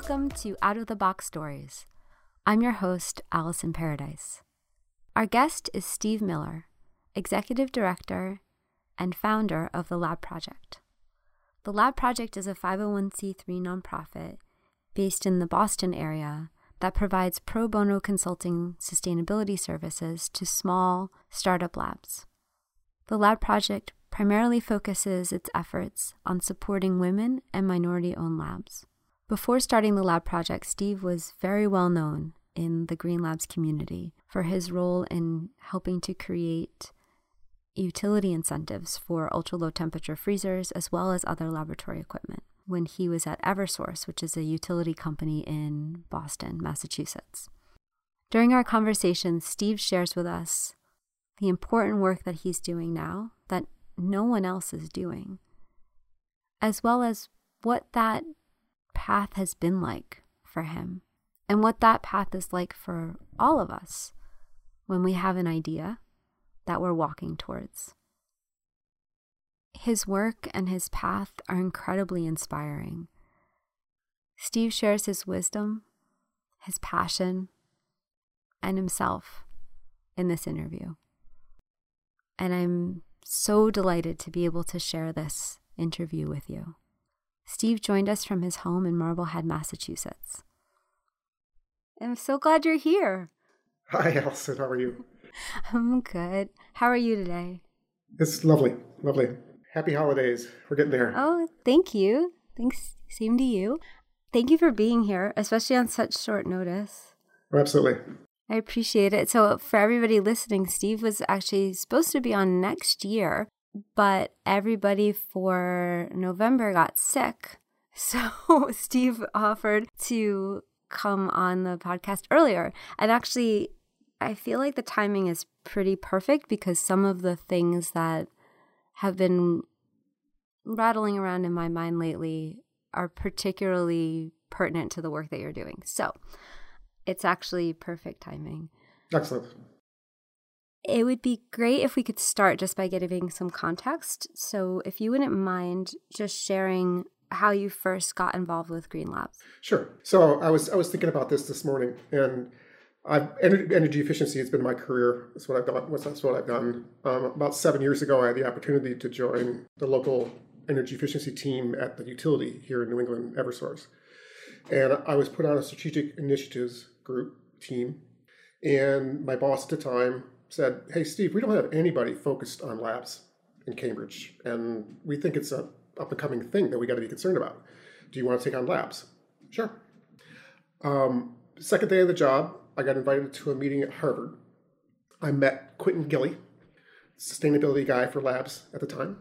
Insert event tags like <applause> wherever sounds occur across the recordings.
Welcome to Out of the Box Stories. I'm your host, Allison Paradise. Our guest is Steve Miller, Executive Director and founder of the Lab Project. The Lab Project is a 501c3 nonprofit based in the Boston area that provides pro bono consulting sustainability services to small startup labs. The Lab Project primarily focuses its efforts on supporting women and minority owned labs. Before starting the Lab Project, Steve was very well known in the Green Labs community for his role in helping to create utility incentives for ultra low temperature freezers as well as other laboratory equipment when he was at Eversource, which is a utility company in Boston, Massachusetts. During our conversation, Steve shares with us the important work that he's doing now that no one else is doing, as well as what that path has been like for him and what that path is like for all of us when we have an idea that we're walking towards. His work and his path are incredibly inspiring. Steve shares his wisdom, his passion, and himself in this interview. And I'm so delighted to be able to share this interview with you. Steve joined us from his home in Marblehead, Massachusetts. I'm so glad you're here. Hi, Allison. How are you? <laughs> I'm good. How are you today? It's lovely. Lovely. Happy holidays. We're getting there. Oh, thank you. Thanks. Same to you. Thank you for being here, especially on such short notice. Oh, absolutely. I appreciate it. So, for everybody listening, Steve was actually supposed to be on next year, but everybody for November got sick. <laughs> So, Steve offered to come on the podcast earlier. And actually, I feel like the timing is pretty perfect because some of the things that have been rattling around in my mind lately are particularly pertinent to the work that you're doing. So it's actually perfect timing. Excellent. It would be great if we could start just by giving some context. So, if you wouldn't mind just sharing how you first got involved with Green Labs. Sure. So, I was I was thinking about this this morning, and I've energy efficiency has been my career. That's what I've done. That's what I've done. Um, about seven years ago, I had the opportunity to join the local energy efficiency team at the utility here in New England, Eversource, and I was put on a strategic initiatives group team. And my boss at the time said, "Hey, Steve, we don't have anybody focused on labs in Cambridge, and we think it's a up and coming thing that we got to be concerned about. Do you want to take on labs?" Sure. Um, second day of the job, I got invited to a meeting at Harvard. I met Quentin Gilly, sustainability guy for labs at the time.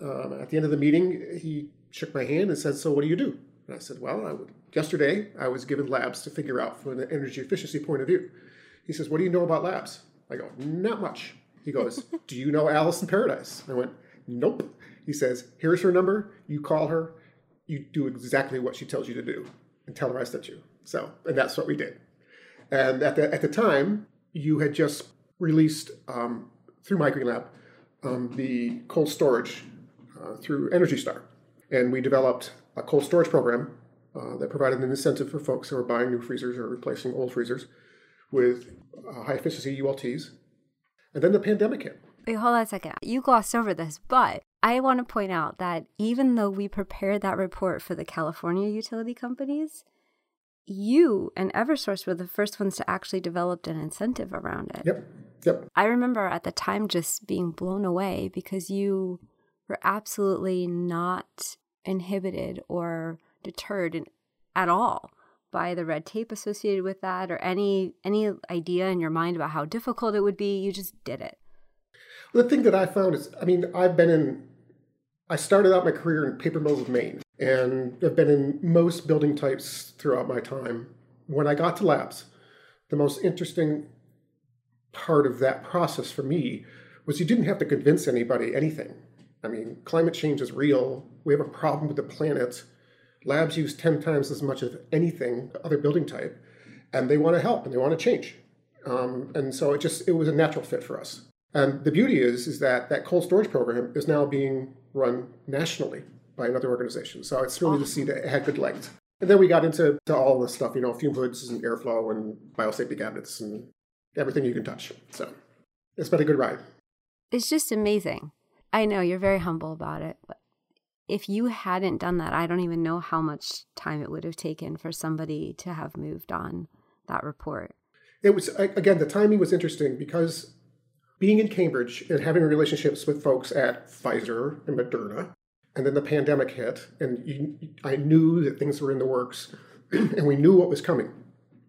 Um, at the end of the meeting, he shook my hand and said, "So, what do you do?" And I said, "Well, I would, yesterday I was given labs to figure out from an energy efficiency point of view." He says, "What do you know about labs?" I go, "Not much." He goes, "Do you know Allison Paradise?" I went, "Nope." He says, "Here's her number. You call her. You do exactly what she tells you to do, and tell her I sent you." So, and that's what we did. And at the, at the time, you had just released um, through MyGreenLab um, the cold storage uh, through Energy Star. And we developed a cold storage program uh, that provided an incentive for folks who are buying new freezers or replacing old freezers with uh, high efficiency ULTs. And then the pandemic hit. Wait, hold on a second. You glossed over this, but I want to point out that even though we prepared that report for the California utility companies, you and Eversource were the first ones to actually develop an incentive around it. Yep. Yep. I remember at the time just being blown away because you were absolutely not inhibited or deterred in, at all by the red tape associated with that or any any idea in your mind about how difficult it would be. You just did it. The thing that I found is, I mean, I've been in. I started out my career in paper mills of Maine and I've been in most building types throughout my time. When I got to labs, the most interesting part of that process for me was you didn't have to convince anybody anything. I mean, climate change is real. We have a problem with the planet. Labs use 10 times as much of anything, other building type, and they want to help and they want to change. Um, and so it just it was a natural fit for us. And the beauty is is that that cold storage program is now being run nationally by another organization. So it's really awesome. to see that it had good legs. And then we got into to all this stuff, you know, fume hoods and airflow and biosafety cabinets and everything you can touch. So it's been a good ride. It's just amazing. I know you're very humble about it. But if you hadn't done that, I don't even know how much time it would have taken for somebody to have moved on that report. It was, again, the timing was interesting because being in Cambridge and having relationships with folks at Pfizer and Moderna, and then the pandemic hit, and you, I knew that things were in the works, <clears throat> and we knew what was coming,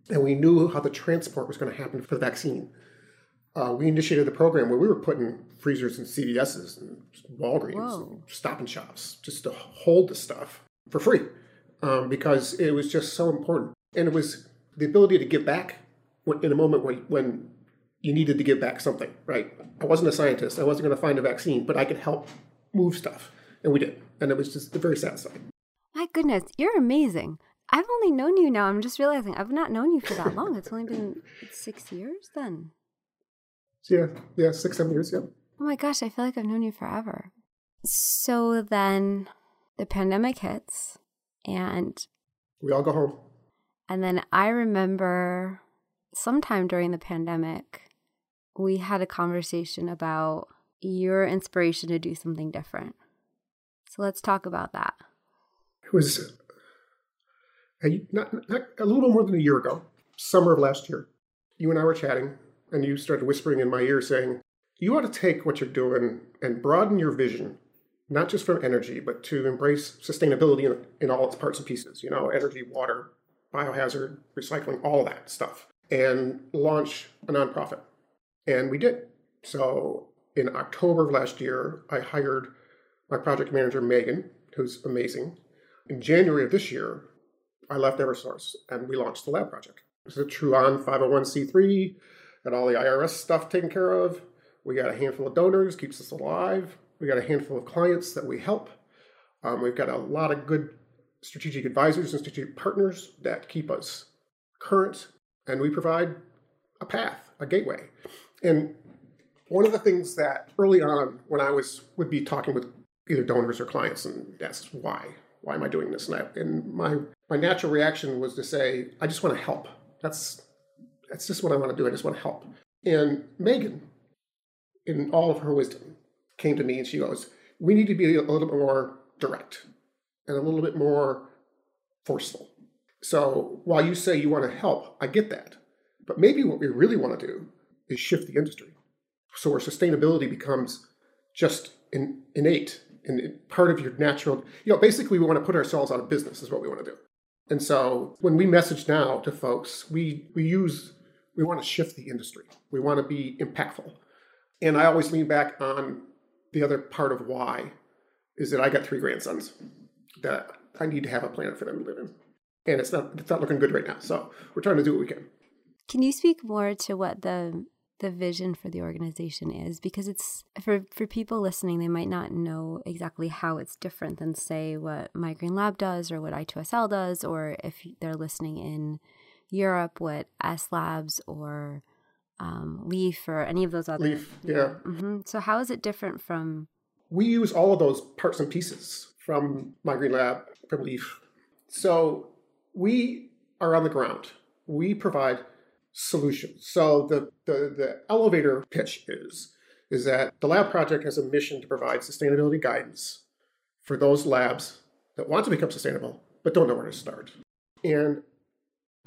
and we knew how the transport was going to happen for the vaccine. Uh, we initiated the program where we were putting freezers in CVS's and Walgreens, and Stop and Shops, just to hold the stuff for free, um, because it was just so important, and it was the ability to give back in a moment when when you needed to give back something, right? I wasn't a scientist. I wasn't going to find a vaccine, but I could help move stuff. And we did. And it was just very satisfying. My goodness, you're amazing. I've only known you now. I'm just realizing I've not known you for that long. It's only been six years then. Yeah, yeah, six, seven years, yeah. Oh my gosh, I feel like I've known you forever. So then the pandemic hits and we all go home. And then I remember sometime during the pandemic, we had a conversation about your inspiration to do something different. So let's talk about that. It was a, not, not, a little more than a year ago, summer of last year. You and I were chatting, and you started whispering in my ear saying, You ought to take what you're doing and broaden your vision, not just from energy, but to embrace sustainability in, in all its parts and pieces. You know, energy, water, biohazard, recycling, all that stuff, and launch a nonprofit. And we did. So in October of last year, I hired my project manager, Megan, who's amazing. In January of this year, I left Eversource and we launched the lab project. It's a true on 501c3, got all the IRS stuff taken care of. We got a handful of donors, keeps us alive. We got a handful of clients that we help. Um, we've got a lot of good strategic advisors and strategic partners that keep us current, and we provide a path, a gateway. And one of the things that early on, when I was would be talking with either donors or clients and ask why, why am I doing this? And, I, and my my natural reaction was to say, I just want to help. That's that's just what I want to do. I just want to help. And Megan, in all of her wisdom, came to me and she goes, "We need to be a little bit more direct and a little bit more forceful." So while you say you want to help, I get that. But maybe what we really want to do is shift the industry. So where sustainability becomes just in, innate and part of your natural, you know, basically we want to put ourselves out of business is what we want to do. And so when we message now to folks, we, we use, we want to shift the industry. We want to be impactful. And I always lean back on the other part of why is that I got three grandsons that I need to have a planet for them to live in. And it's not, it's not looking good right now. So we're trying to do what we can. Can you speak more to what the the vision for the organization is because it's for for people listening they might not know exactly how it's different than say what my green lab does or what i2sl does or if they're listening in europe what s labs or um, leaf or any of those other leaf yeah mm-hmm. so how is it different from we use all of those parts and pieces from my green lab from leaf so we are on the ground we provide solutions. So the, the, the elevator pitch is, is that the lab project has a mission to provide sustainability guidance for those labs that want to become sustainable but don't know where to start. And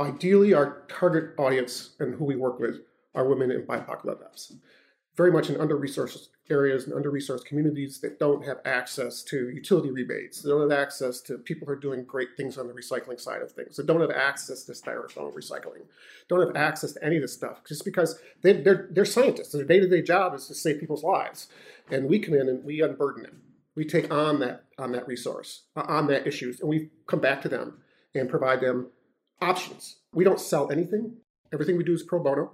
ideally, our target audience and who we work with are women in BIPOC labs very much in under-resourced areas and under-resourced communities that don't have access to utility rebates. They don't have access to people who are doing great things on the recycling side of things. They don't have access to styrofoam recycling. Don't have access to any of this stuff just because they, they're, they're scientists. Their day-to-day job is to save people's lives. And we come in and we unburden them. We take on that on that resource, on that issues, and we come back to them and provide them options. We don't sell anything. Everything we do is pro bono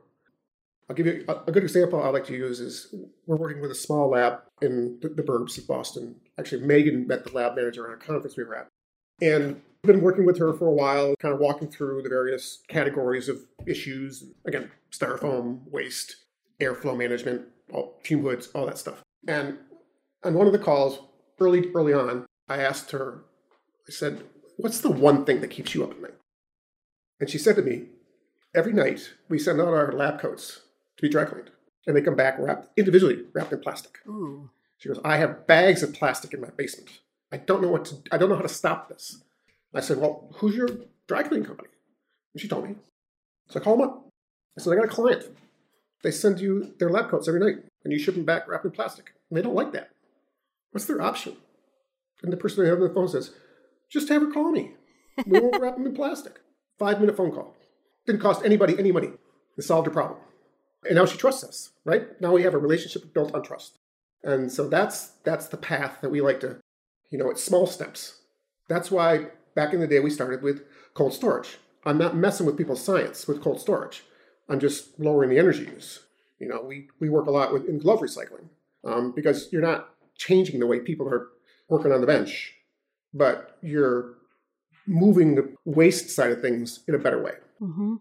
I'll give you a, a, good example I like to use is we're working with a small lab in the, the burbs of Boston. Actually, Megan met the lab manager at a conference we were at. And I've been working with her for a while, kind of walking through the various categories of issues. Again, styrofoam, waste, airflow management, all, fume hoods, all that stuff. And on one of the calls, early early on, I asked her, I said, What's the one thing that keeps you up at night? And she said to me, Every night we send out our lab coats to be dry cleaned, and they come back wrapped individually wrapped in plastic. Ooh. She goes, I have bags of plastic in my basement. I don't know what to I don't know how to stop this. I said, Well, who's your dry cleaning company? And she told me. So I call them up. I said, I got a client. They send you their lab coats every night, and you ship them back wrapped in plastic. And they don't like that. What's their option? And the person they have on the phone says, just have her call me. We won't wrap them in plastic. Five minute phone call. Didn't cost anybody any money. It solved her problem. And now she trusts us, right? Now we have a relationship built on trust. And so that's that's the path that we like to, you know, it's small steps. That's why back in the day we started with cold storage. I'm not messing with people's science with cold storage. I'm just lowering the energy use. You know, we, we work a lot with in glove recycling um, because you're not changing the way people are working on the bench, but you're moving the waste side of things in a better way. Mm-hmm.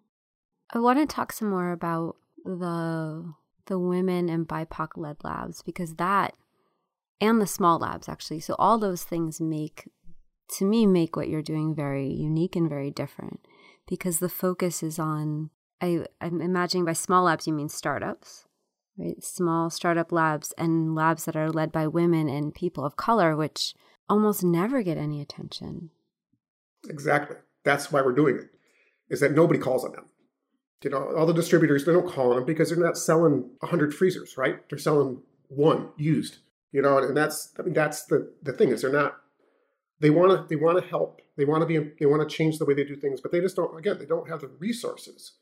I want to talk some more about the the women and BIPOC led labs because that and the small labs actually. So all those things make to me make what you're doing very unique and very different because the focus is on I, I'm imagining by small labs you mean startups, right? Small startup labs and labs that are led by women and people of color, which almost never get any attention. Exactly. That's why we're doing it. Is that nobody calls on them. You know, all the distributors they don't call on them because they're not selling hundred freezers, right? They're selling one used. You know, and that's I mean that's the the thing is they're not. They want to they want to help. They want to be they want to change the way they do things, but they just don't. Again, they don't have the resources.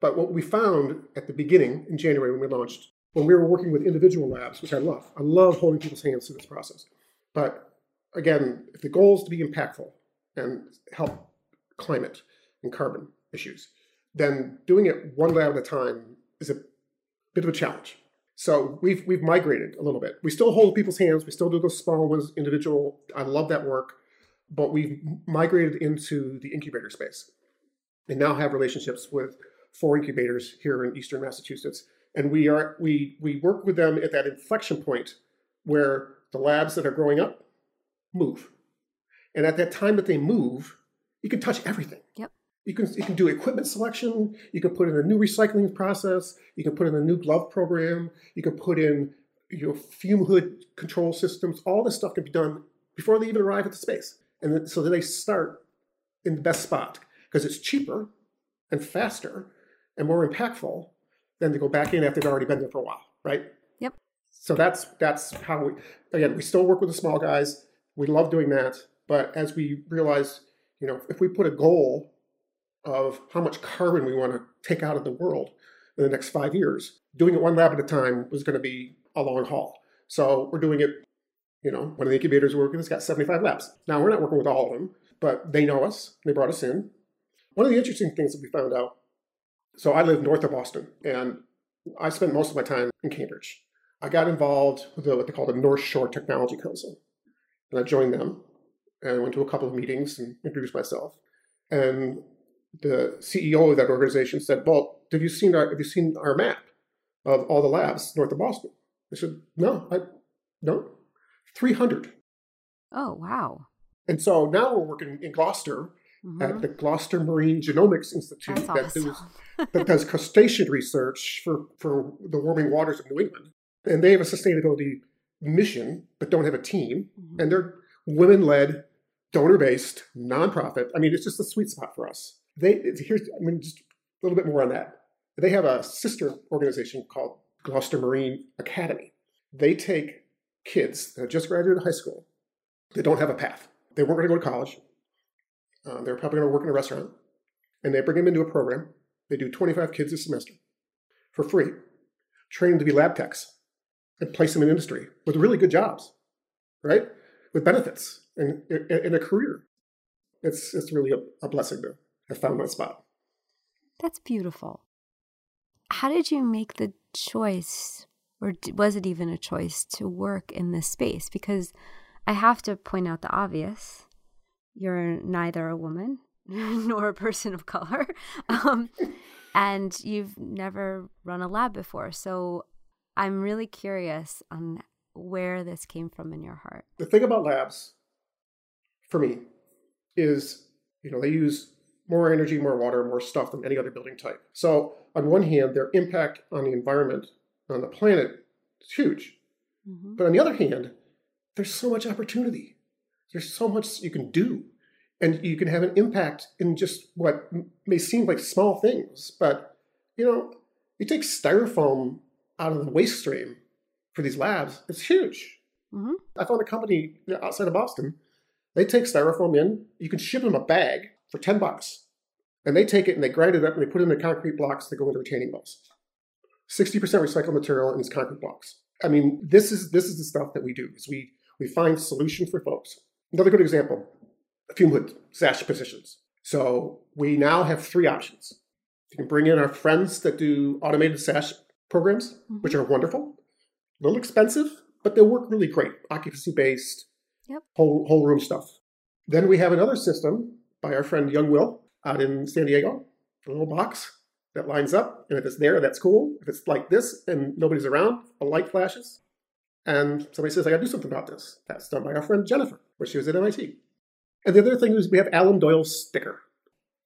But what we found at the beginning in January when we launched, when we were working with individual labs, which I love, I love holding people's hands through this process. But again, if the goal is to be impactful and help climate and carbon issues, then doing it one lab at a time is a bit of a challenge. So we've we've migrated a little bit. We still hold people's hands. We still do those small ones, individual. I love that work, but we've migrated into the incubator space, and now have relationships with four incubators here in Eastern Massachusetts, and we are we we work with them at that inflection point where the labs that are growing up move. And at that time that they move, you can touch everything. Yep. You can you can do equipment selection. You can put in a new recycling process. You can put in a new glove program. You can put in your fume hood control systems. All this stuff can be done before they even arrive at the space, and then, so that they start in the best spot because it's cheaper and faster and more impactful than to go back in after they've already been there for a while, right? Yep. So that's that's how we again we still work with the small guys we love doing that. But as we realize, you know, if we put a goal of how much carbon we want to take out of the world in the next five years, doing it one lab at a time was going to be a long haul. So we're doing it, you know, one of the incubators we're working with has got 75 labs. Now we're not working with all of them, but they know us. They brought us in. One of the interesting things that we found out, so I live north of Boston and I spent most of my time in Cambridge. I got involved with what they call the North Shore Technology Council. And I joined them and I went to a couple of meetings and introduced myself. And the CEO of that organization said, "Well, have you seen our have you seen our map of all the labs north of Boston?" I said, "No, I no, three hundred. Oh wow! And so now we're working in Gloucester mm-hmm. at the Gloucester Marine Genomics Institute that, awesome. does, <laughs> that does crustacean research for for the warming waters of New England, and they have a sustainability mission but don't have a team, mm-hmm. and they're women led, donor based, nonprofit. I mean, it's just a sweet spot for us. They here's I mean just a little bit more on that. They have a sister organization called Gloucester Marine Academy. They take kids that just graduated high school. They don't have a path. They weren't going to go to college. Uh, they're probably going to work in a restaurant, and they bring them into a program. They do 25 kids a semester for free, train them to be lab techs and place them in industry with really good jobs, right? With benefits and, in a career. It's, it's really a, a blessing to have found my spot. That's beautiful. How did you make the choice, or was it even a choice, to work in this space? Because I have to point out the obvious. You're neither a woman <laughs> nor a person of color. <laughs> Um, and you've never run a lab before. So I'm really curious on where this came from in your heart. The thing about labs, for me, is, you know, they use more energy, more water, more stuff than any other building type. So on one hand, their impact on the environment, on the planet, is huge. Mm-hmm. But on the other hand, there's so much opportunity. There's so much you can do. And you can have an impact in just what may seem like small things. But, you know, you take styrofoam out of the waste stream for these labs, it's huge. Mm-hmm. I found a company outside of Boston. They take styrofoam in, you can ship them a bag for 10 bucks. And they take it and they grind it up and they put it in the concrete blocks that go into retaining walls. 60% recycled material in these concrete blocks. I mean, this is this is the stuff that we do. Is we we find solutions for folks. Another good example, fume hood sash positions. So we now have three options. You can bring in our friends that do automated sash programs, mm-hmm. which are wonderful. A little expensive, but they work really great. Occupancy based, yep. whole whole room stuff. Then we have another system by our friend Young Will out in San Diego, a little box that lines up, and if it's there, that's cool. If it's like this and nobody's around, a light flashes, and somebody says, I gotta do something about this. That's done by our friend Jennifer, where she was at MIT. And the other thing is we have Alan Doyle's sticker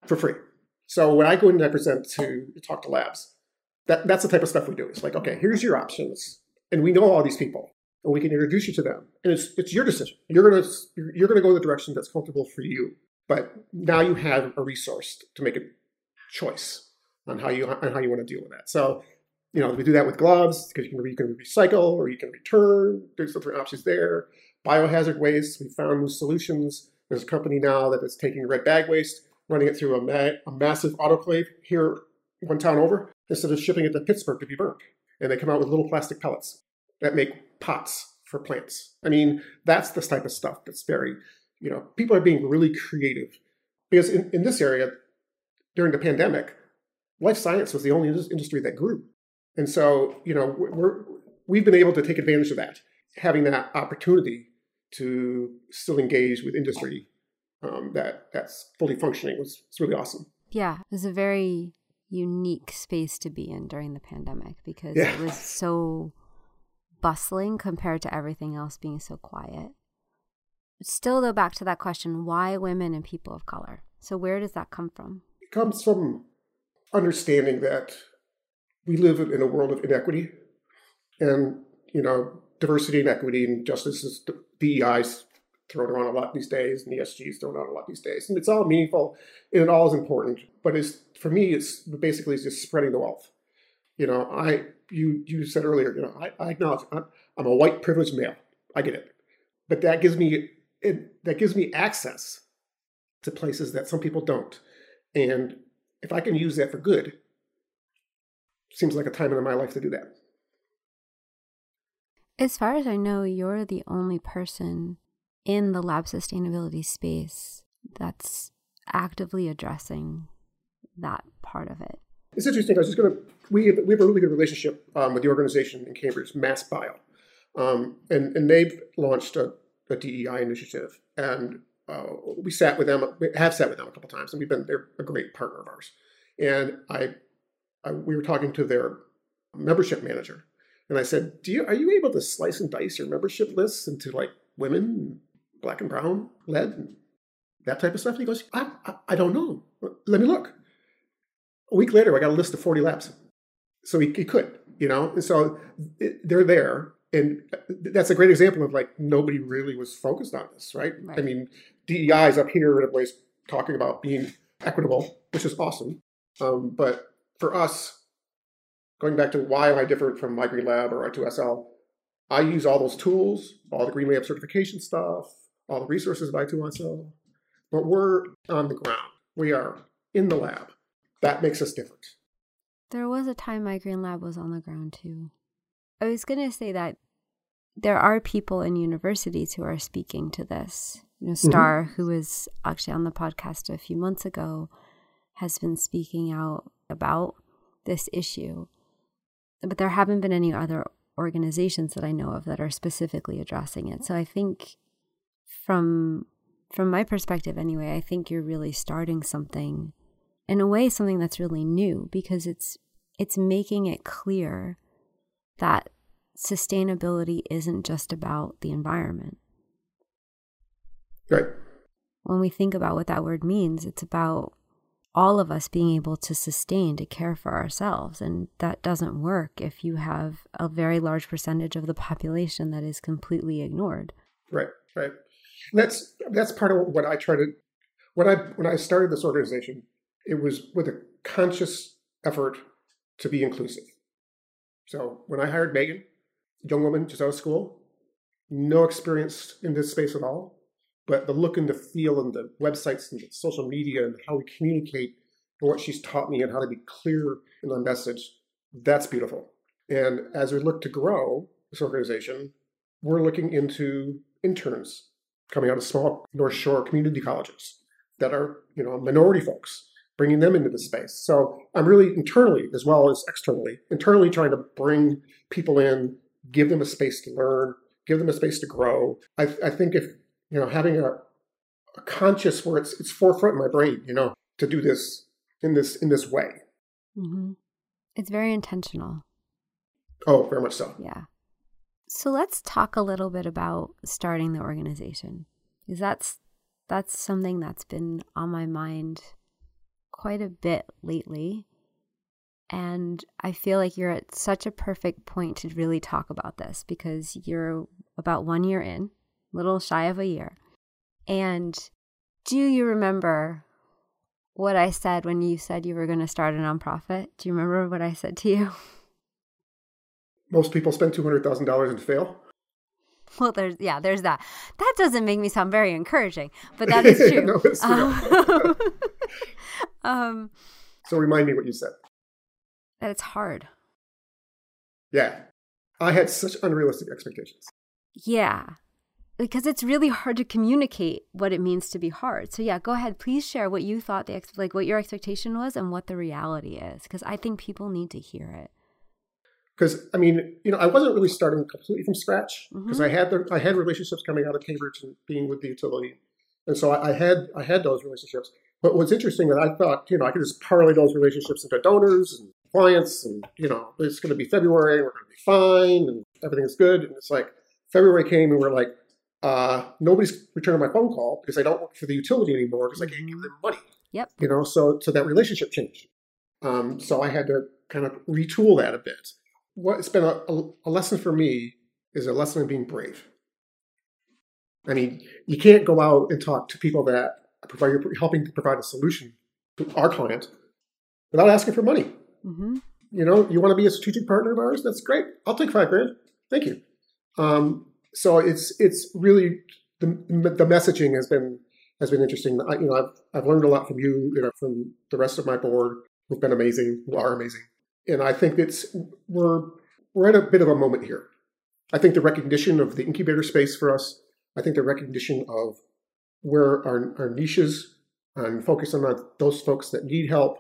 for free. So when I go in and I present to talk to labs, that, that's the type of stuff we do. It's like, okay, here's your options. And we know all these people and we can introduce you to them. And it's, it's your decision. You're to, you're to go in the direction that's comfortable for you. But now you have a resource to make a choice on how you, on how you want to deal with that. So, you know, we do that with gloves because you can, you can recycle or you can return. There's different options there. Biohazard waste, we found new solutions. There's a company now that is taking red bag waste, running it through a, ma- a massive autoclave here one town over, instead of shipping it to Pittsburgh to be burnt. And they come out with little plastic pellets that make pots for plants. I mean, that's the type of stuff that's very, you know, people are being really creative. Because in, in this area, during the pandemic, life science was the only industry that grew. And so, you know, we're, we've been able to take advantage of that, having that opportunity to still engage with industry um, that that's fully functioning was, was really awesome. Yeah, it was a very unique space to be in during the pandemic because yeah. it was so bustling compared to everything else being so quiet. Still, though, back to that question why women and people of color? So, where does that come from? It comes from understanding that we live in a world of inequity and, you know, diversity and equity and justice is the DEI's thrown around a lot these days, and the is thrown around a lot these days, and it's all meaningful and it all is important. But it's for me, it's basically it's just spreading the wealth. You know, I you you said earlier, you know, I, I acknowledge I'm, I'm a white privileged male. I get it, but that gives me it, that gives me access to places that some people don't, and if I can use that for good, seems like a time in my life to do that. As far as I know, you're the only person in the lab sustainability space that's actively addressing that part of it. It's interesting. I was just going to, we have, we have a really good relationship um, with the organization in Cambridge, MassBio. Um, and, and they've launched a, a DEI initiative. And uh, we sat with them, we have sat with them a couple times, and we've been, they're a great partner of ours. And I, I we were talking to their membership manager. And I said, "Do you are you able to slice and dice your membership lists into like women, black and brown, lead, and that type of stuff. And he goes, I, I, I don't know. Let me look. A week later, I got a list of 40 labs. So he, he could, you know? And so it, they're there. And that's a great example of like nobody really was focused on this, right? right. I mean, DEI is up here in a place talking about being equitable, which is awesome. Um, but for us, going back to why am I different from my Green Lab or I2SL, I use all those tools, all the Green Lab certification stuff, all the resources of I2SL, but we're on the ground. We are in the lab. That makes us different. There was a time my Green Lab was on the ground too. I was going to say that there are people in universities who are speaking to this. You know, mm-hmm. Star, mm-hmm. who was actually on the podcast a few months ago, has been speaking out about this issue. But there haven't been any other organizations that I know of that are specifically addressing it. So I think from from my perspective anyway, I think you're really starting something in a way something that's really new because it's it's making it clear that sustainability isn't just about the environment. Right. when we think about what that word means, it's about all of us being able to sustain, to care for ourselves. And that doesn't work if you have a very large percentage of the population that is completely ignored. Right, right. And that's that's part of what I try to when I when I started this organization, it was with a conscious effort to be inclusive. So when I hired Megan, young woman just out of school, no experience in this space at all, but the look and the feel and the websites and the social media and how we communicate and what she's taught me and how to be clear in our message, that's beautiful. And as we look to grow this organization, we're looking into interns coming out of small North Shore community colleges that are, you know, minority folks, bringing them into the space. So I'm really internally as well as externally, internally trying to bring people in, give them a space to learn, give them a space to grow. I, I think if you know, having a, a conscious where it's it's forefront in my brain, you know, to do this in this in this way. Mm-hmm. It's very intentional. Oh, very much so. Yeah. So let's talk a little bit about starting the organization, because that's that's something that's been on my mind quite a bit lately. And I feel like you're at such a perfect point to really talk about this because you're about one year in little shy of a year. And do you remember what I said when you said you were going to start a nonprofit? Do you remember what I said to you? <laughs> Most people spend $200,000 and fail. Well, there's yeah, there's that. That doesn't make me sound very encouraging, but <laughs> that is true. no, true. Um, <laughs> um, so remind me what you said. That it's hard. Yeah, I had such unrealistic expectations. Yeah, because it's really hard to communicate what it means to be hard. So yeah, go ahead. Please share what you thought the ex- like what your expectation was and what the reality is, because I think people need to hear it. Because I mean, you know, I wasn't really starting completely from scratch because mm-hmm. I had the I had relationships coming out of Cambridge and being with the utility, and so I, I had I had those relationships. But what's interesting that I thought, you know, I could just parlay those relationships into donors and clients, and you know, it's going to be February, we're going to be fine, and everything's good. And it's like February came, and we're like, uh, nobody's returning my phone call because I don't work for the utility anymore because mm-hmm. I can't give them money. Yep. You know, so so that relationship changed. Um, so I had to kind of retool that a bit. What's been a, a, a lesson for me is a lesson in being brave. I mean, you can't go out and talk to people that provide you're helping to provide a solution to our client without asking for money. Mm-hmm. You know, you want to be a strategic partner of ours? That's great. I'll take five grand. Thank you. Um, so it's it's really the, the messaging has been has been interesting. I, you know, I've I've learned a lot from you, you know, from the rest of my board who've been amazing, who are amazing, and I think it's we're we're at a bit of a moment here. I think the recognition of the incubator space for us. I think the recognition of where our, our niches and focus on those folks that need help.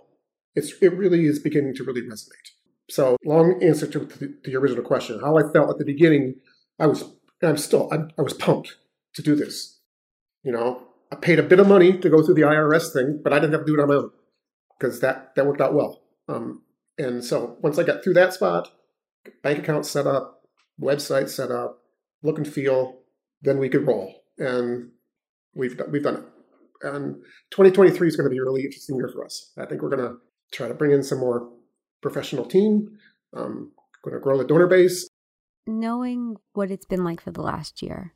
It's it really is beginning to really resonate. So, long answer to, the, original question. How I felt at the beginning, I was I'm still, I, I was pumped to do this. You know, I paid a bit of money to go through the IRS thing, but I didn't have to do it on my own because that, that worked out well. Um, and so once I got through that spot, bank account set up, website set up, look and feel, then we could roll. And we've done, we've done it. And 2023 is going to be a really interesting year for us. I think we're going to try to bring in some more professional team. Um, going to grow the donor base knowing what it's been like for the last year,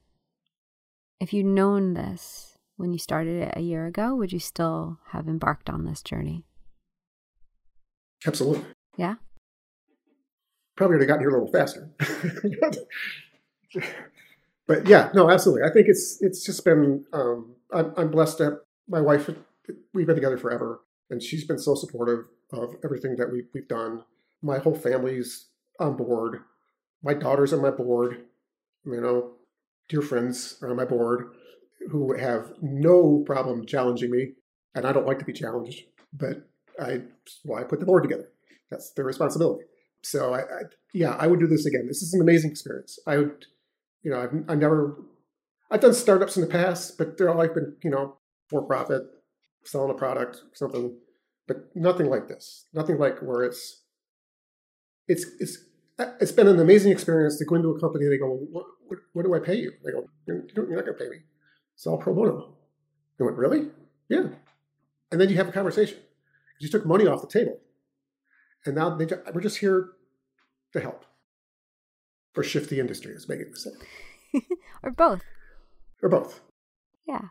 if you'd known this when you started it a year ago, would you still have embarked on this journey? Absolutely. Yeah. Probably would have gotten here a little faster. <laughs> <laughs> but yeah, no, absolutely. I think it's it's just been. Um, I'm, I'm blessed to have my wife. We've been together forever, and she's been so supportive of everything that we, we've done. My whole family's on board my daughter's on my board, you know, dear friends are on my board who have no problem challenging me, and I don't like to be challenged, but I well, I put the board together. That's their responsibility. So I, I yeah, I would do this again. This is an amazing experience. I would, you know, I've, I've never, I've done startups in the past, but they're all like been, you know, for profit, selling a product, something, but nothing like this. Nothing like where it's, it's, it's it's been an amazing experience to go into a company. They go, what, what, what do I pay you? They go, you're, you're not going to pay me. It's all pro bono. I went, really? Yeah. And then you have a conversation. You took money off the table. And now they, we're just here to help or shift the industry, is making the same. <laughs> or both. Or both. Yeah.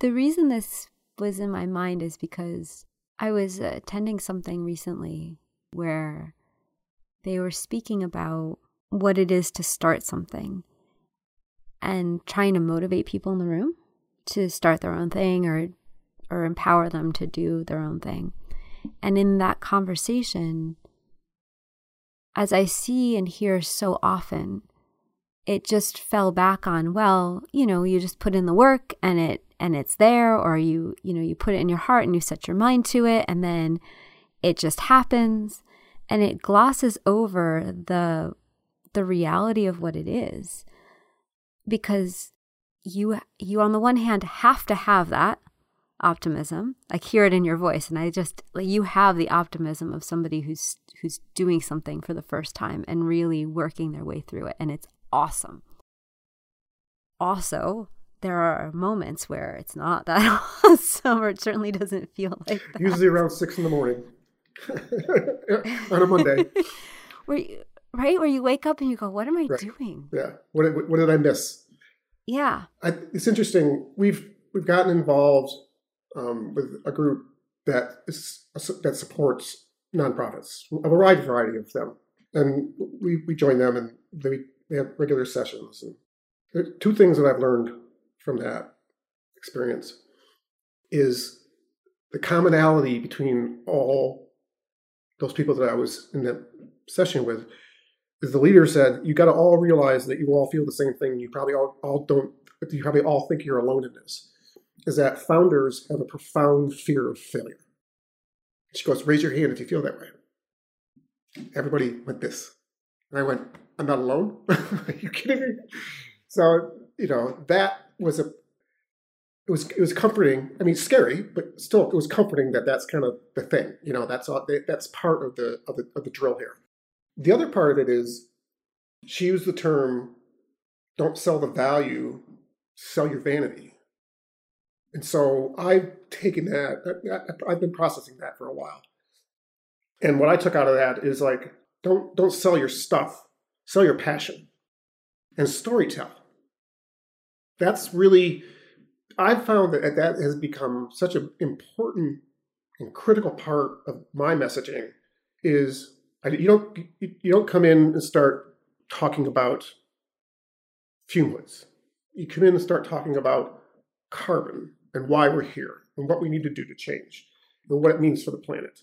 The reason this was in my mind is because I was attending something recently where they were speaking about what it is to start something and trying to motivate people in the room to start their own thing or or empower them to do their own thing. And in that conversation, as I see and hear so often, it just fell back on, well, you know, you just put in the work and it and it's there or you, you know, you put it in your heart and you set your mind to it and then it just happens. And it glosses over the the reality of what it is. Because you you on the one hand have to have that optimism. I hear it in your voice and i just like you have the optimism of somebody who's who's doing something for the first time and really working their way through it and it's awesome. Also there are moments where it's not that <laughs> awesome or it certainly doesn't feel like that. usually around six in the morning. <laughs> On a monday. <laughs> Where you, right? Where you wake up and you go what am i right. doing? Yeah. What, what did i miss? Yeah. I, it's interesting. We've we've gotten involved um, with a group that is that supports nonprofits a wide variety of them and we we join them and they, they have regular sessions and two things that i've learned from that experience is the commonality between all those people that i was in that session with is the leader said, you got to all realize that you all feel the same thing. You probably all, all don't, you probably all think you're alone in this. Is that founders have a profound fear of failure. She goes, raise your hand if you feel that way. Everybody went this. And I went, I'm not alone. <laughs> Are you kidding me? So, you know, that was a, it was, it was comforting. I mean, scary, but still, it was comforting that that's kind of the thing. You know, that's all, that's part of the, of the, of the drill here. The other part of it is she used the term don't sell the value, sell your vanity. And so I've taken that, I've been processing that for a while. And what I took out of that is like, don't, don't sell your stuff, sell your passion and storytell. That's really, I've found that that has become such an important and critical part of my messaging is you don't you don't come in and start talking about fume hoods. You come in and start talking about carbon and why we're here and what we need to do to change and what it means for the planet.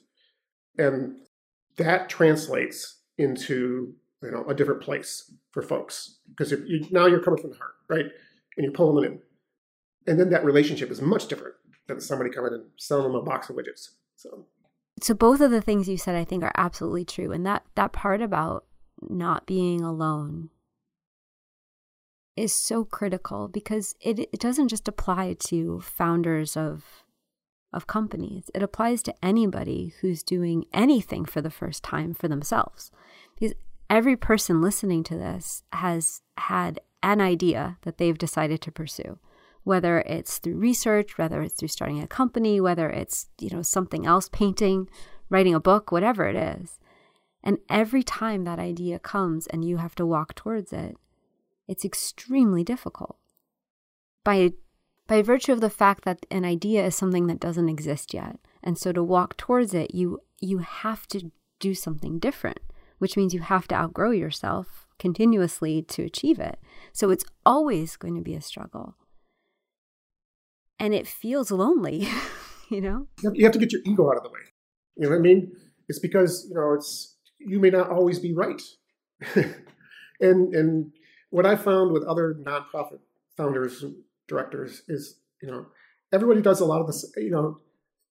And that translates into you know a different place for folks because you, now you're coming from the heart, right? And you're pulling them in, and then that relationship is much different than somebody coming and selling them a box of widgets. So so both of the things you said I think are absolutely true and that that part about not being alone is so critical because it it doesn't just apply to founders of of companies. It applies to anybody who's doing anything for the first time for themselves. Because every person listening to this has had an idea that they've decided to pursue whether it's through research, whether it's through starting a company, whether it's, you know, something else, painting, writing a book, whatever it is. And every time that idea comes and you have to walk towards it, it's extremely difficult. By by virtue of the fact that an idea is something that doesn't exist yet. And so to walk towards it, you you have to do something different, which means you have to outgrow yourself continuously to achieve it. So it's always going to be a struggle and it feels lonely, <laughs> you know? You have to get your ego out of the way. You know what I mean? It's because, you know, it's you may not always be right. <laughs> and and what I found with other nonprofit founders and directors is, you know, everybody does a lot of this, you know,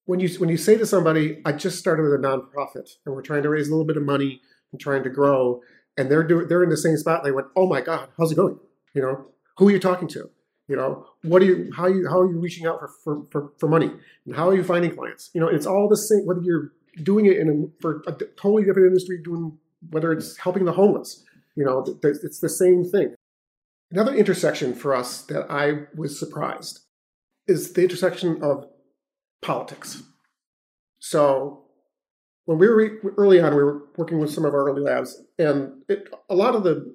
when you when you say to somebody, I just started with a nonprofit and we're trying to raise a little bit of money and trying to grow, and they're doing they're in the same spot, they went, Oh my God, how's it going? You know, who are you talking to? You know, what are you? How are you? How are you reaching out for for, for, for money? And how are you finding clients? You know, it's all the same. Whether you're doing it in a, for a totally different industry, doing whether it's helping the homeless, you know, it's the same thing. Another intersection for us that I was surprised is the intersection of politics. So when we were early on, we were working with some of our early labs, and it, a lot of the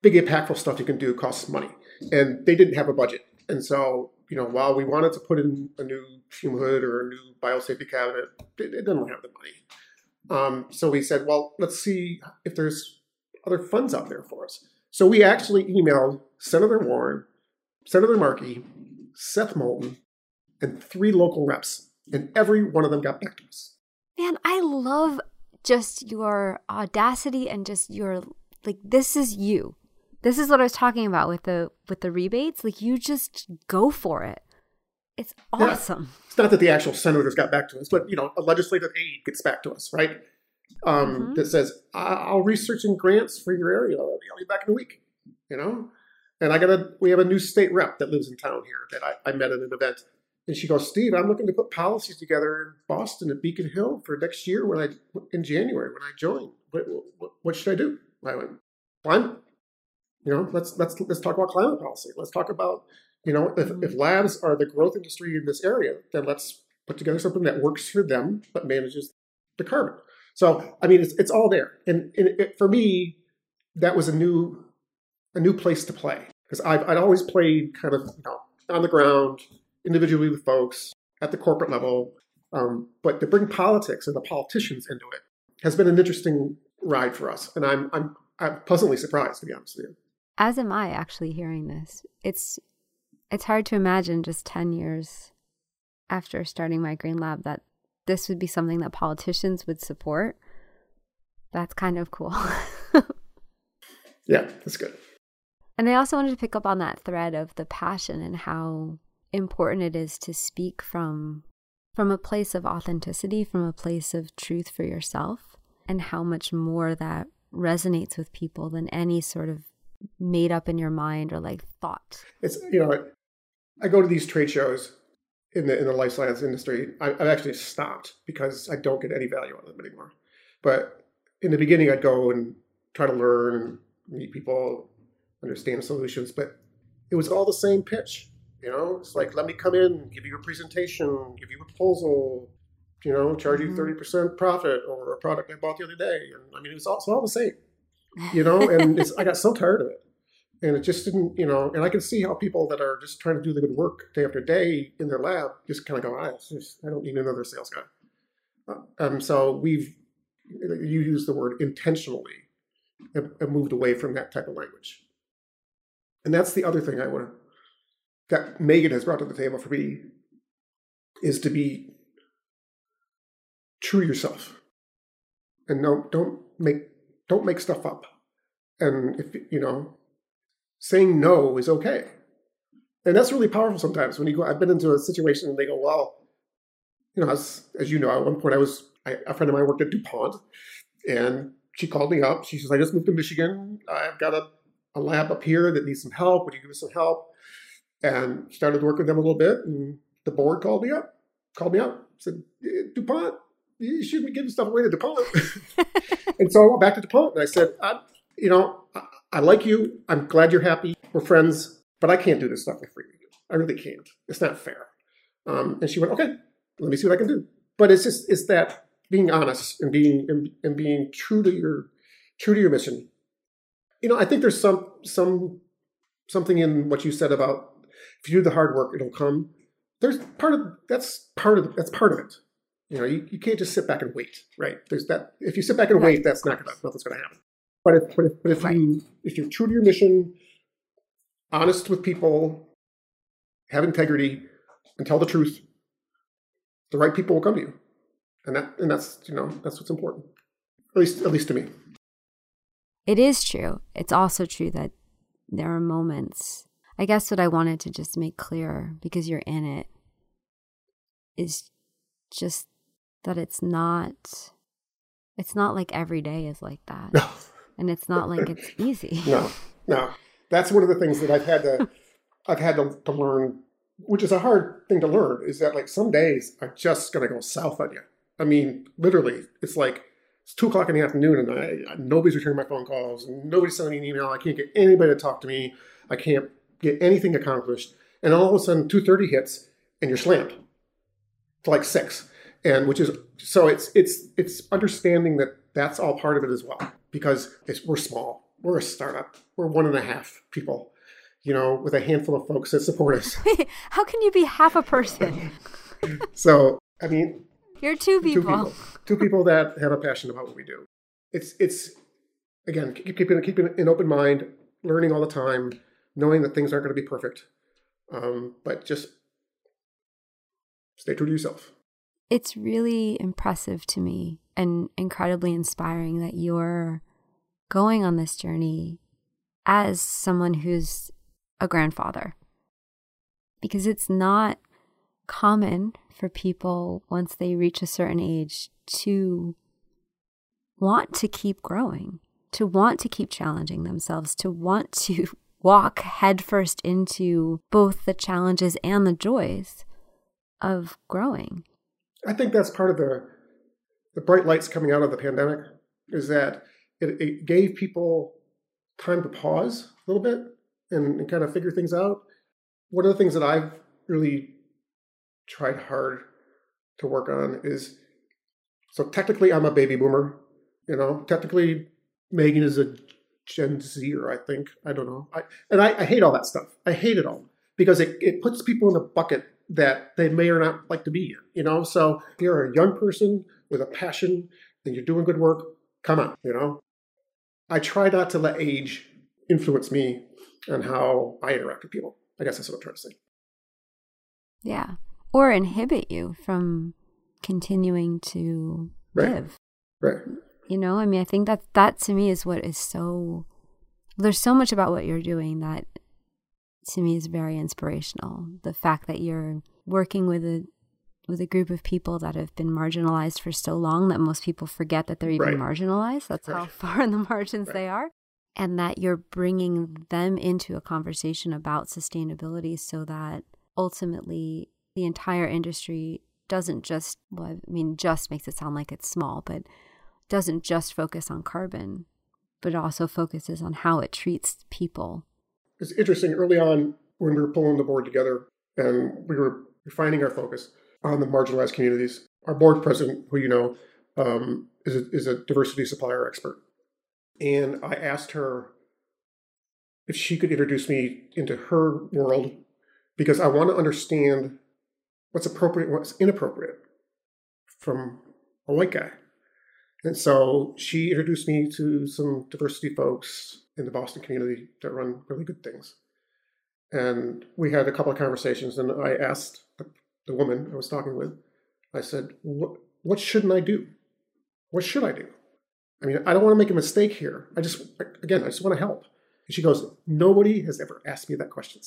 big impactful stuff you can do costs money, and they didn't have a budget. And so, you know, while we wanted to put in a new fume hood or a new biosafety cabinet, it, it didn't have the money. Um, so we said, well, let's see if there's other funds out there for us. So we actually emailed Senator Warren, Senator Markey, Seth Moulton, and three local reps, and every one of them got back to us. Man, I love just your audacity and just your like this is you. This is what I was talking about with the with the rebates. Like you just go for it. It's awesome. Yeah. It's not that the actual senators got back to us, but you know, a legislative aide gets back to us, right? Um, mm-hmm. That says, "I'll research in grants for your area. I'll be back in a week." You know, and I got a we have a new state rep that lives in town here that I, I met at an event, and she goes, "Steve, I'm looking to put policies together in Boston at Beacon Hill for next year when I in January when I join. What, what, what should I do?" I went, "Fine, you know, let's let's let's talk about climate policy. Let's talk about you know, if, if labs are the growth industry in this area, then let's put together something that works for them but manages the carbon. So, I mean, it's, it's all there. And, and it, for me, that was a new a new place to play because I've I'd always played kind of you know on the ground, individually with folks at the corporate level. Um, but to bring politics and the politicians into it has been an interesting ride for us, and I'm I'm I'm pleasantly surprised to be honest with you. As am I actually hearing this. It's it's hard to imagine just 10 years after starting my green lab that this would be something that politicians would support. That's kind of cool. <laughs> yeah, that's good. And I also wanted to pick up on that thread of the passion and how important it is to speak from from a place of authenticity, from a place of truth for yourself, and how much more that resonates with people than any sort of made up in your mind or like thought. It's you know, I go to these trade shows in the in the life science industry. I, have actually stopped because I don't get any value out of them anymore. But in the beginning, I'd go and try to learn and meet people, understand solutions. But it was all the same pitch. You know, it's like let me come in, give you a presentation, give you a proposal, you know, charge you mm-hmm. 30 percent profit or a product I bought the other day. And I mean, it was all, all the same. You <laughs> know, and I got so tired of it and it just didn't, you know. And I can see how people that are just trying to do the good work day after day in their lab just kind of go, "I, just, I don't need another sales guy." Uh, um, so we've you use the word intentionally and, and moved away from that type of language. And that's the other thing I want to that Megan has brought to the table for me is to be true yourself and no don't make don't make stuff up and if you know saying no is okay. And that's really powerful sometimes when you go, I've been into a situation and they go, well, you know, as, as you know, at one point I was, I, a friend of mine worked at DuPont and she called me up. She says, I just moved to Michigan. I've got a, a lab up here that needs some help. Would you give us some help? And started working with them a little bit. And the board called me up, called me up, said, eh, DuPont, you shouldn't be giving stuff away to DuPont. <laughs> and so I went back to DuPont and I said, I, you know, I like you. I'm glad you're happy. We're friends, but I can't do this stuff for free. I really can't. It's not fair. Um, and she went, okay, let me see what I can do. But it's just it's that being honest and being and, and being true to your true to your mission. You know, I think there's some some something in what you said about if you do the hard work, it'll come. There's part of that's part of that's part of it. You know, you, you can't just sit back and wait, right? There's that if you sit back and wait, that's not gonna nothing's gonna happen. But if, but if, but if right. you if you're true to your mission, honest with people, have integrity, and tell the truth, the right people will come to you, and that and that's you know that's what's important, at least at least to me. It is true. It's also true that there are moments. I guess what I wanted to just make clear because you're in it is just that it's not it's not like every day is like that. <laughs> And it's not like it's <laughs> easy. no, no. That's one of the things that I've had to <laughs> I've had to, to learn, which is a hard thing to learn, is that like some days are just gonna go south on you. I mean, literally, it's like it's two o'clock in the afternoon, and I, nobody's returning my phone calls, nobody's sending me an email. I can't get anybody to talk to me. I can't get anything accomplished. and all of a sudden 230 hits and you're slammed to like six and which is so it's it's it's understanding that that's all part of it as well because it's we're small. We're a startup. We're one and a half people you know with a handful of folks that support us. <laughs> How can you be half a person? <laughs> So i mean you're two people. two people. two people that have a passion about what we do. It's it's again keep keeping keeping an open mind learning all the time knowing that things aren't going to be perfect um, but just stay true to yourself. It's really impressive to me and incredibly inspiring that you're going on this journey as someone who's a grandfather. Because it's not common for people once they reach a certain age to want to keep growing, to want to keep challenging themselves, to want to <laughs> walk headfirst into both the challenges and the joys of growing. I think that's part of the the bright lights coming out of the pandemic is that it, it gave people time to pause a little bit and, and kind of figure things out. One of the things that I've really tried hard to work on is so technically I'm a baby boomer, you know. Technically Megan is a Gen Zer, I think. I don't know. I, and I, I hate all that stuff. I hate it all because it, it puts people in a bucket that they may or not like to be in, you know? So if you're a young person with a passion and you're doing good work, come on, you know? I try not to let age influence me and how I interact with people. I guess that's what I'm trying to say. Yeah. Or inhibit you from continuing to right. live. Right. You know, I mean, I think that that to me is what is so, there's so much about what you're doing that to me is very inspirational. The fact that you're working with a with a group of people that have been marginalized for so long that most people forget that they're even right. marginalized. That's right. how <laughs> far in the margins right. they are. And that you're bringing them into a conversation about sustainability so that ultimately the entire industry doesn't just, well, I mean, just makes it sound like it's small, but doesn't just focus on carbon, but also focuses on how it treats people it's interesting early on when we were pulling the board together and we were refining our focus on the marginalized communities. Our board president, who you know, um, is, a, is a diversity supplier expert. And I asked her if she could introduce me into her world because I want to understand what's appropriate what's inappropriate from a white guy. And so she introduced me to some diversity folks in the Boston community that run really good things. And we had a couple of conversations, and I asked the, the woman I was talking with, I said, what, what shouldn't I do? What should I do? I mean, I don't want to make a mistake here. I just, again, I just want to help. And she goes, Nobody has ever asked me that question.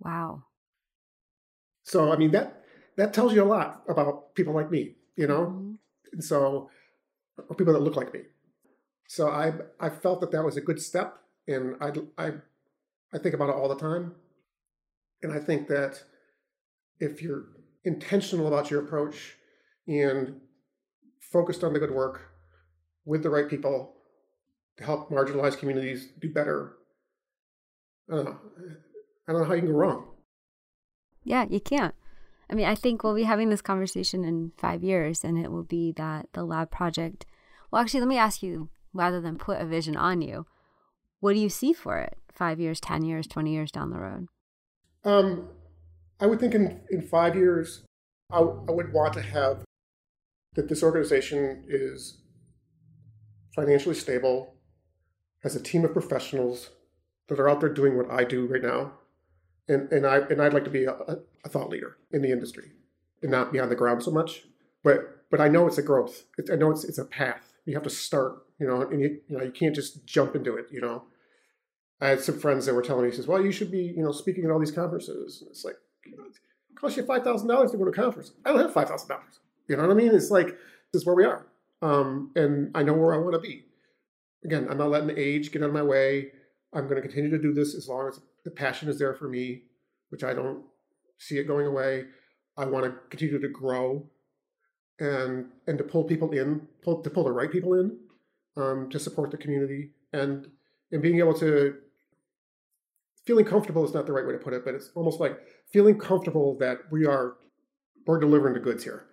Wow. So, I mean, that that tells you a lot about people like me, you know? Mm-hmm. And so, or people that look like me. So I I felt that that was a good step, and I I I think about it all the time, and I think that if you're intentional about your approach and focused on the good work with the right people to help marginalized communities do better, I don't know. I don't know how you can go wrong. Yeah, you can't. I mean, I think we'll be having this conversation in five years, and it will be that the lab project. Well, actually, let me ask you rather than put a vision on you, what do you see for it five years, 10 years, 20 years down the road? Um, I would think in, in five years, I, w- I would want to have that this organization is financially stable, has a team of professionals that are out there doing what I do right now. And, and, I, and I'd like to be a, a thought leader in the industry and not be on the ground so much. But, but I know it's a growth. It, I know it's, it's a path. You have to start you know, and you, you know, you can't just jump into it, you know. I had some friends that were telling me, he says, well, you should be, you know, speaking at all these conferences. And it's like, it costs you $5,000 to go to a conference. I don't have $5,000. You know what I mean? It's like, this is where we are. Um, and I know where I want to be. Again, I'm not letting age get out of my way. I'm going to continue to do this as long as the passion is there for me, which I don't see it going away. I want to continue to grow and and to pull people in, pull, to pull the right people in, um, to support the community and and being able to feeling comfortable is not the right way to put it, but it's almost like feeling comfortable that we are we're delivering the goods here.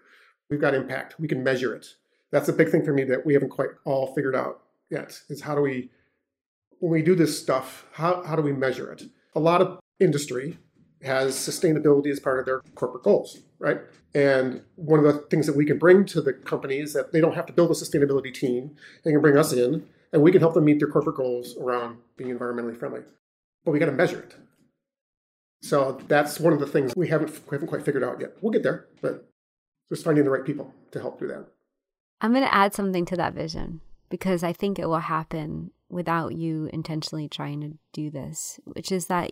We've got impact. We can measure it. That's a big thing for me that we haven't quite all figured out yet. Is how do we when we do this stuff, how, how do we measure it? A lot of industry has sustainability as part of their corporate goals, right? And one of the things that we can bring to the company is that they don't have to build a sustainability team. They can bring us in and we can help them meet their corporate goals around being environmentally friendly. But we got to measure it. So that's one of the things we haven't, we haven't quite figured out yet. We'll get there, but just finding the right people to help do that. I'm going to add something to that vision because I think it will happen without you intentionally trying to do this, which is that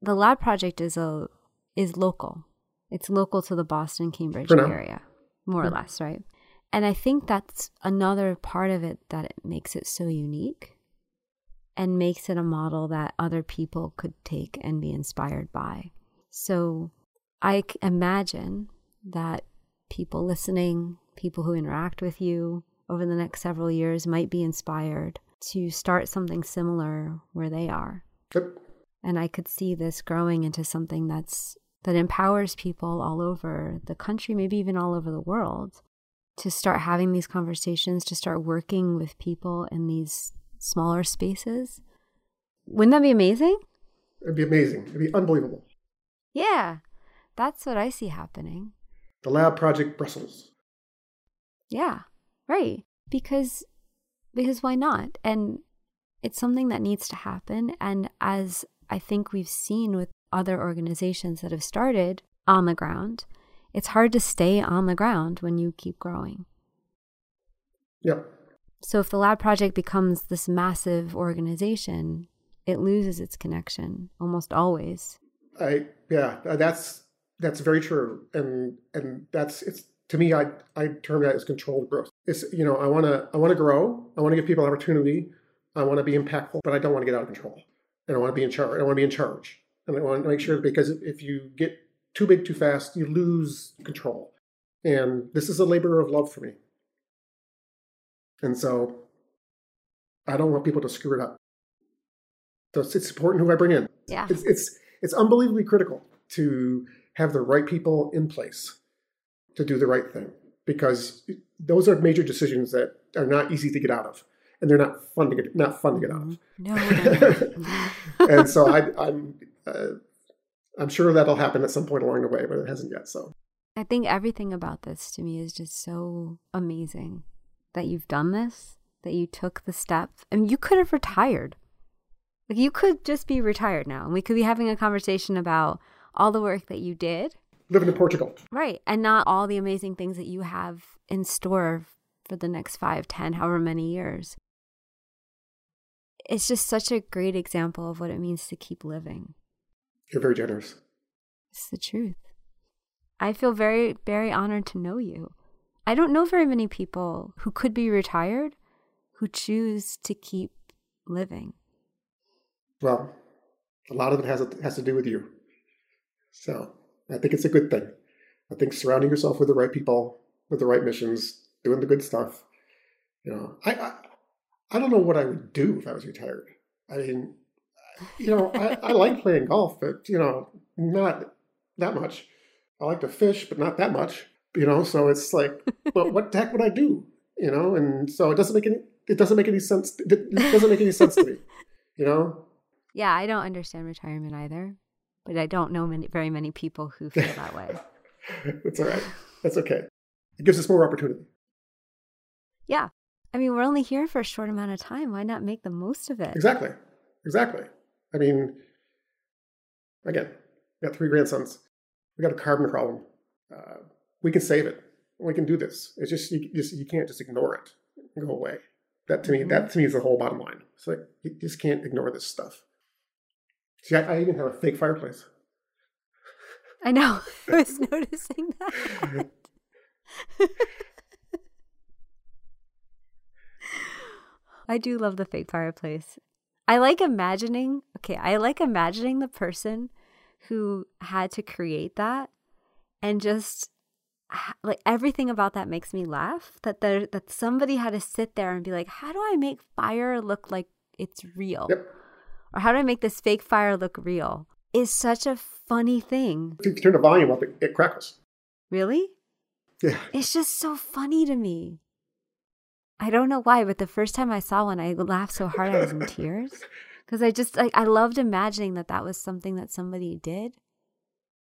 the lab project is a is local. It's local to the Boston Cambridge area, more yeah. or less, right? And I think that's another part of it that it makes it so unique and makes it a model that other people could take and be inspired by. So I imagine that people listening, people who interact with you over the next several years might be inspired to start something similar where they are. Yep. And I could see this growing into something that's that empowers people all over the country, maybe even all over the world, to start having these conversations, to start working with people in these smaller spaces. Wouldn't that be amazing? It'd be amazing. It'd be unbelievable. Yeah. That's what I see happening. The Lab Project Brussels. Yeah. Right. Because because why not? And it's something that needs to happen and as I think we've seen with other organizations that have started on the ground, it's hard to stay on the ground when you keep growing. Yep. So if the lab project becomes this massive organization, it loses its connection almost always. I yeah, uh, that's that's very true, and and that's it's to me. I I term that as controlled growth. It's you know I want to I want to grow. I want to give people opportunity. I want to be impactful, but I don't want to get out of control and I want to be in charge. I want to be in charge, and I want to make sure because if you get too big too fast, you lose control. And this is a labor of love for me. And so I don't want people to screw it up. So it's, it's important who I bring in. Yeah. It's, it's, it's unbelievably critical to have the right people in place to do the right thing because those are major decisions that are not easy to get out of and they're not fun to get not fun to get out of. No, no, no. <laughs> and so I, I'm uh, I'm sure that'll happen at some point along the way, but it hasn't yet. So I think everything about this to me is just so amazing that you've done this, that you took the step. I mean, you could have retired. Like you could just be retired now, and we could be having a conversation about all the work that you did. Living in Portugal. Right. And not all the amazing things that you have in store for the next five, ten, however many years it's just such a great example of what it means to keep living. You're very generous. It's the truth. I feel very, very honored to know you. I don't know very many people who could be retired who choose to keep living. Well, a lot of it has, has to do with you. So I think it's a good thing. I think surrounding yourself with the right people, with the right missions, doing the good stuff. You know, I, I I don't know what I would do if I was retired. I mean, you know, I, I like <laughs> playing golf, but you know, not that much. I like to fish, but not that much. You know, so it's like, but what the heck would I do? You know, and so it doesn't make any it doesn't make any sense. It doesn't make any sense to me. You know. Yeah, I don't understand retirement either, but I don't know many, very many people who feel that way. <laughs> That's all right. That's okay. It gives us more opportunity. Yeah, I mean, we're only here for a short amount of time. Why not make the most of it? Exactly. Exactly. I mean, again, we got three grandsons. We got a carbon problem. Uh, we can save it. We can do this. It's just you, just you can't just ignore it and go away. That to me, mm-hmm. that to me is the whole bottom line. It's like you just can't ignore this stuff. See, I, I even have a fake fireplace. I know. <laughs> I was noticing that. <laughs> I do love the fake fireplace. I like imagining, okay, I like imagining the person who had to create that and just like everything about that makes me laugh that there that somebody had to sit there and be like, "How do I make fire look like it's real?" Yep. or how do I make this fake fire look real is such a funny thing. If you turn the volume up, it, it crackles. Really? Yeah. It's just so funny to me. I don't know why, but the first time I saw one, I laughed so hard I was in <laughs> tears because I just like I loved imagining that that was something that somebody did,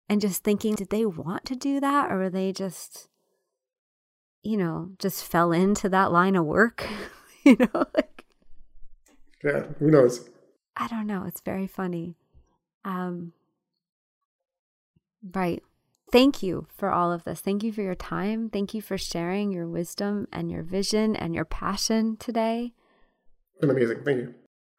and just thinking, did they want to do that, or were they just, you know, just fell into that line of work, <laughs> you know, like Yeah. Who knows? I don't know. It's very funny. Um, right. Thank you for all of this. Thank you for your time. Thank you for sharing your wisdom and your vision and your passion today. Been amazing. Thank you.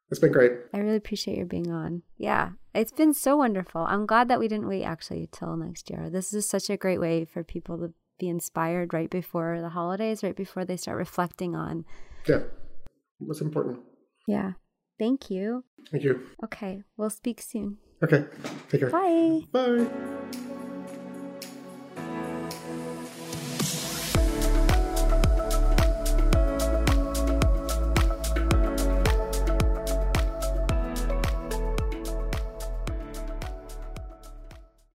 It's been great. I really appreciate your being on. Yeah, it's been so wonderful. I'm glad that we didn't wait actually till next year. This is such a great way for people to be inspired right before the holidays, right before they start reflecting on. Yeah. What's important. Yeah. Thank you. Thank you. Okay, we'll speak soon. Okay. Take care. Bye. Bye.